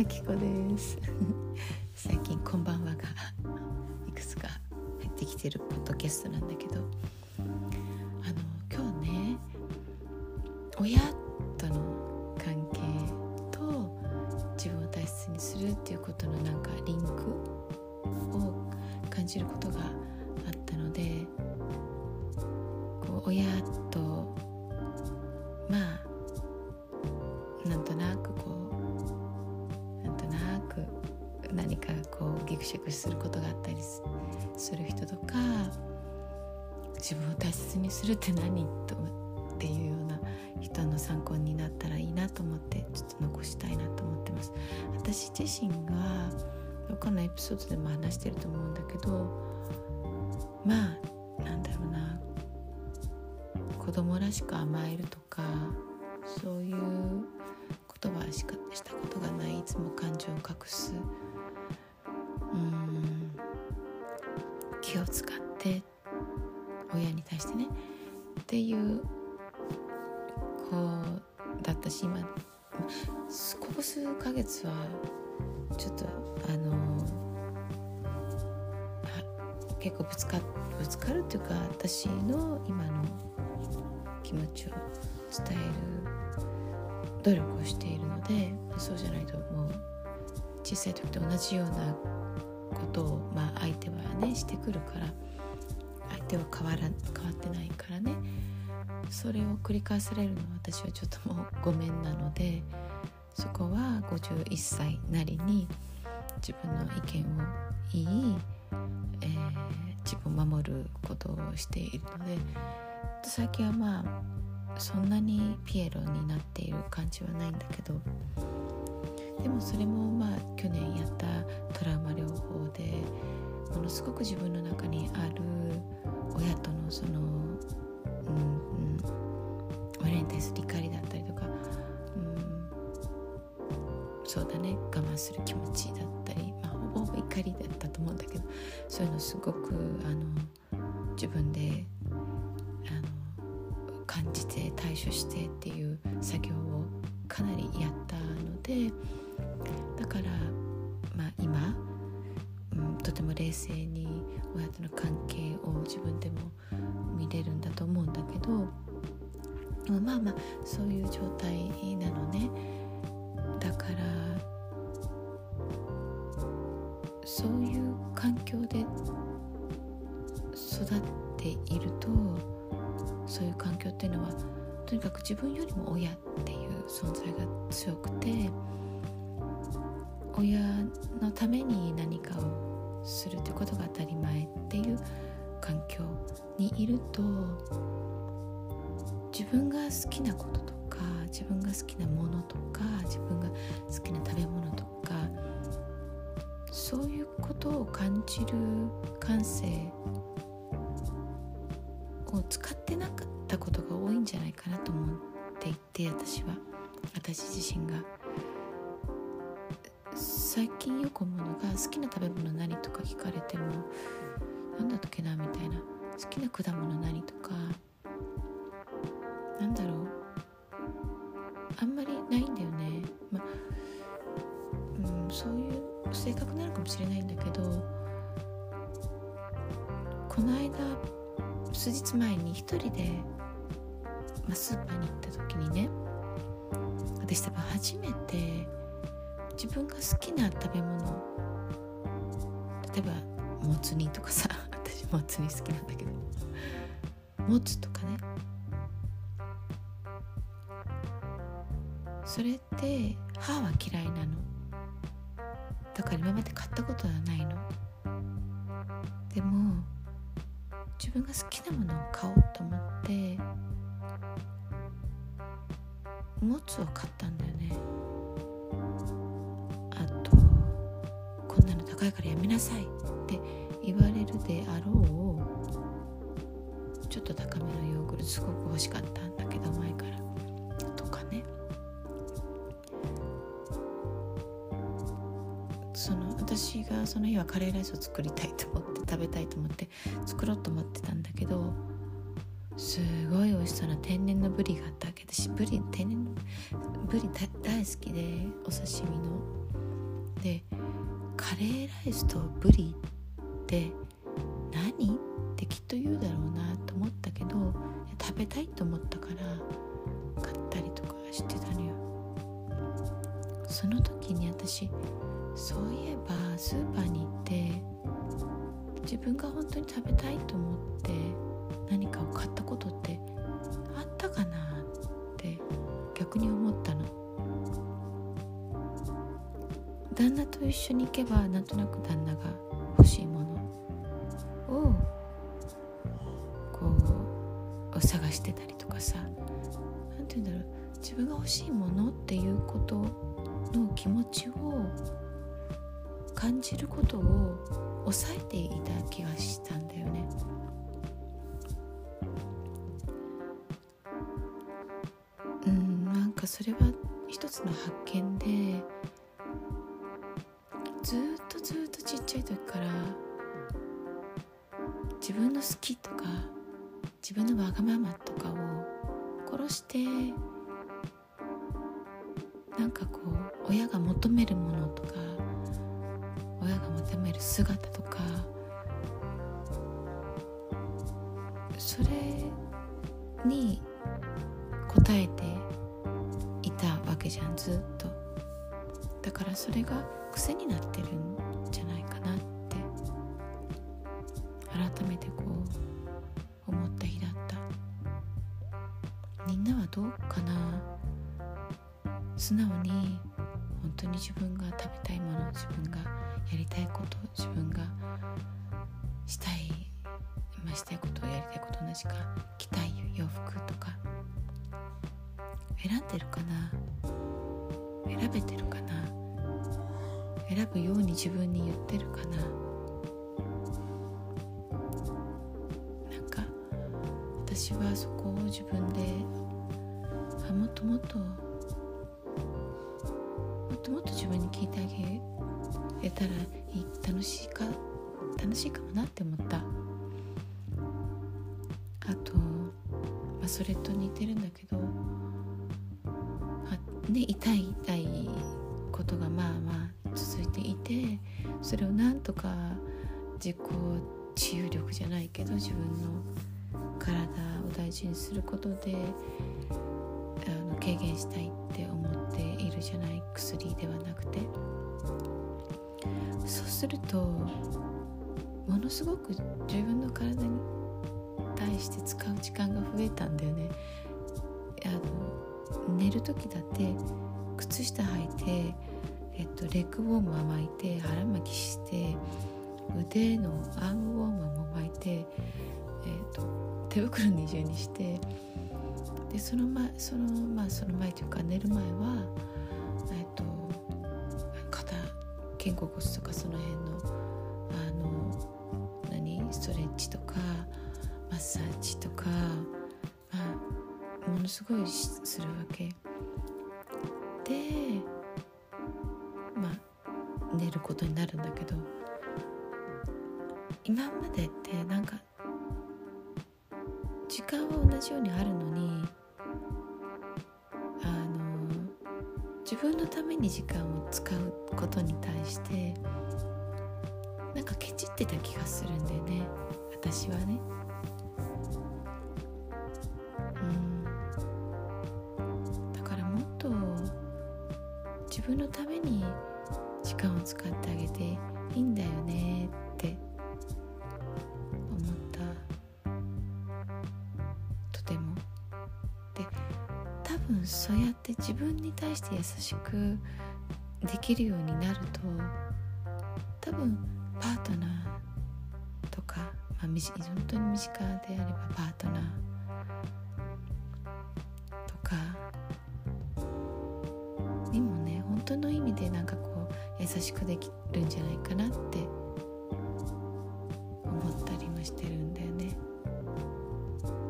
あきこです。最近こんばんはがいくつか入ってきてるポッドキャストなんだけどあの今日ね親って何かこうギクシャクすることがあったりする人とか自分を大切にするって何とっていうような人の参考になったらいいなと思ってちょっと残したいなと思ってます。私自身が他のエピソードでも話してると思うんだけどまあなんだろうな子供らしく甘えるとかそういう言葉しかしたことがないいつも感情を隠す気を使って親に対してね。っていう子だったし今ここ数ヶ月はちょっとあの結構ぶつかぶつかるっていうか私の今の気持ちを伝える努力をしているのでそうじゃないともう小さい時と同じようなことを、まあ、相手はねしてくるから相手は変わら変わってないからね。それを繰り返されるのは私はちょっともうごめんなのでそこは51歳なりに自分の意見を言い、えー、自分を守ることをしているので最近はまあそんなにピエロになっている感じはないんだけどでもそれもまあ去年やったトラウマ療法でものすごく自分の中にある親とのその、うんうん、親に対する怒りだったりとか、うん、そうだね我慢する気持ちだったり、まあ、ほぼほぼ怒りだったと思うんだけどそういうのすごくあの自分であの感じて対処してっていう作業をかなりやったのでても冷静に親との関係を自分でも見れるんだと思うんだけどまあまあそういう状態なのね。だからそういう環境で育っているとそういう環境っていうのはとにかく自分よりも親っていう存在が強くて親のために何かをするということが当たり前っていう環境にいると自分が好きなこととか自分が好きなものとか自分が好きな食べ物とかそういうことを感じる感性を使ってなかったことが多いんじゃないかなと思っていて私は。私自身が。最近よく思うのが好きな食べ物何とか聞かれても何だったっけなみたいな。好きな果物何とか。なんだろう。あんまりないんだよね。まあ、うん、そういう性格なのかもしれないんだけどこの間数日前に一人で、まあ、スーパーに行った時にね私多分初めて自分が好きな食べ物。例えばもつ煮とかさ 私もつ煮好きなんだけど。もつとかね。それって歯は嫌いなの。だから今まで買ったことはないの。でも自分が好きなものを買おうと思ってもつを買ったんだよね。高いからやめなさい。って言われるであろう。ちょっと高めのヨーグルトすごく欲しかったんだけど前から。とかね。その私がその日はカレーライスを作りたいと思って食べたいと思って作ろうと思ってたんだけどすごい美味しそうな天然のブリがあったわけ。私ブリ天然のブリ大好きでお刺身の。ってカレーライスとブリって何？ってきっと言うだろうなと思ったけど食べたいと思ったから買ったりとかしてたのよ。その時に私そういえばスーパーに行って自分が本当に食べたいと思って何かを買ったことってあったかなって逆に思ったの。旦那と一緒に行けばなんとなく旦那が欲しいものをこう探してたりとかさ何て言うんだろう自分が欲しいものっていうことの気持ちを感じることを抑えていた気がしたんだよね。うんなんかそれは一つの発見でちゃい時から自分の好きとか自分のわがままとかを殺してなんかこう親が求めるものとか親が求める姿とかそれに応えていたわけじゃんずっと。だからそれが癖になってる。ん改めてこう思った日だった。みんなはどうかな？素直に本当に自分が食べたいもの自分がやりたいこと自分がしたい、ま、したいことをやりたいこと同じか着たい洋服とか選んでるかな？選べてるかな？選ぶように自分に言ってるかな？私はそこを自分であもっともっともっともっと自分に聞いてあげれたらいい。楽しいか楽しいかもなって思った。あと、まあ、それと似てるんだけどあね痛い痛いことがまあまあ続いていてそれをなんとか自己治癒力じゃないけど自分の体を大事にすることであの軽減したいって思っているじゃない薬ではなくて。そうするとものすごく自分の体に対して使う時間が増えたんだよね。あの寝る時だって靴下履いて、えっと、レッグウォーマー巻いて腹巻きして腕のアームウォーマーも巻いて、手袋二重にしてでその前その,、まあ、その前というか寝る前は、えっと、肩肩甲骨とかその辺のあの何？ストレッチとかマッサージとか、まあ、ものすごいするわけ。でまあ寝ることになるんだけど今までってなんか時間は同じようにあるのにあの自分のために時間を使うことに対してなんかケチってた気がするんだよね私はね。自分のためそうやって自分に対して優しくできるようになると多分パートナーとか、まあ、本当に身近であればパートナーとかにもね本当の意味でなんかこう優しくできるんじゃないかなって思ったりもしてるんだよね。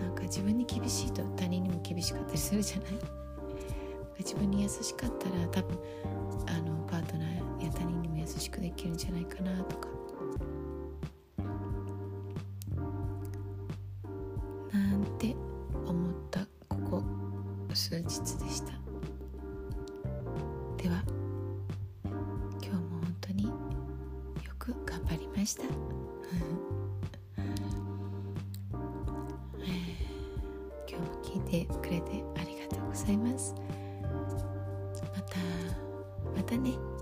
なんか自分に厳しいと他人にも厳しかったりするじゃない？自分に優しかったら多分あのパートナーや他人にも優しくできるんじゃないかなとか。なんて思ったここ数日でした。では今日も本ました。今日も聞いてくれてありがとうございます。また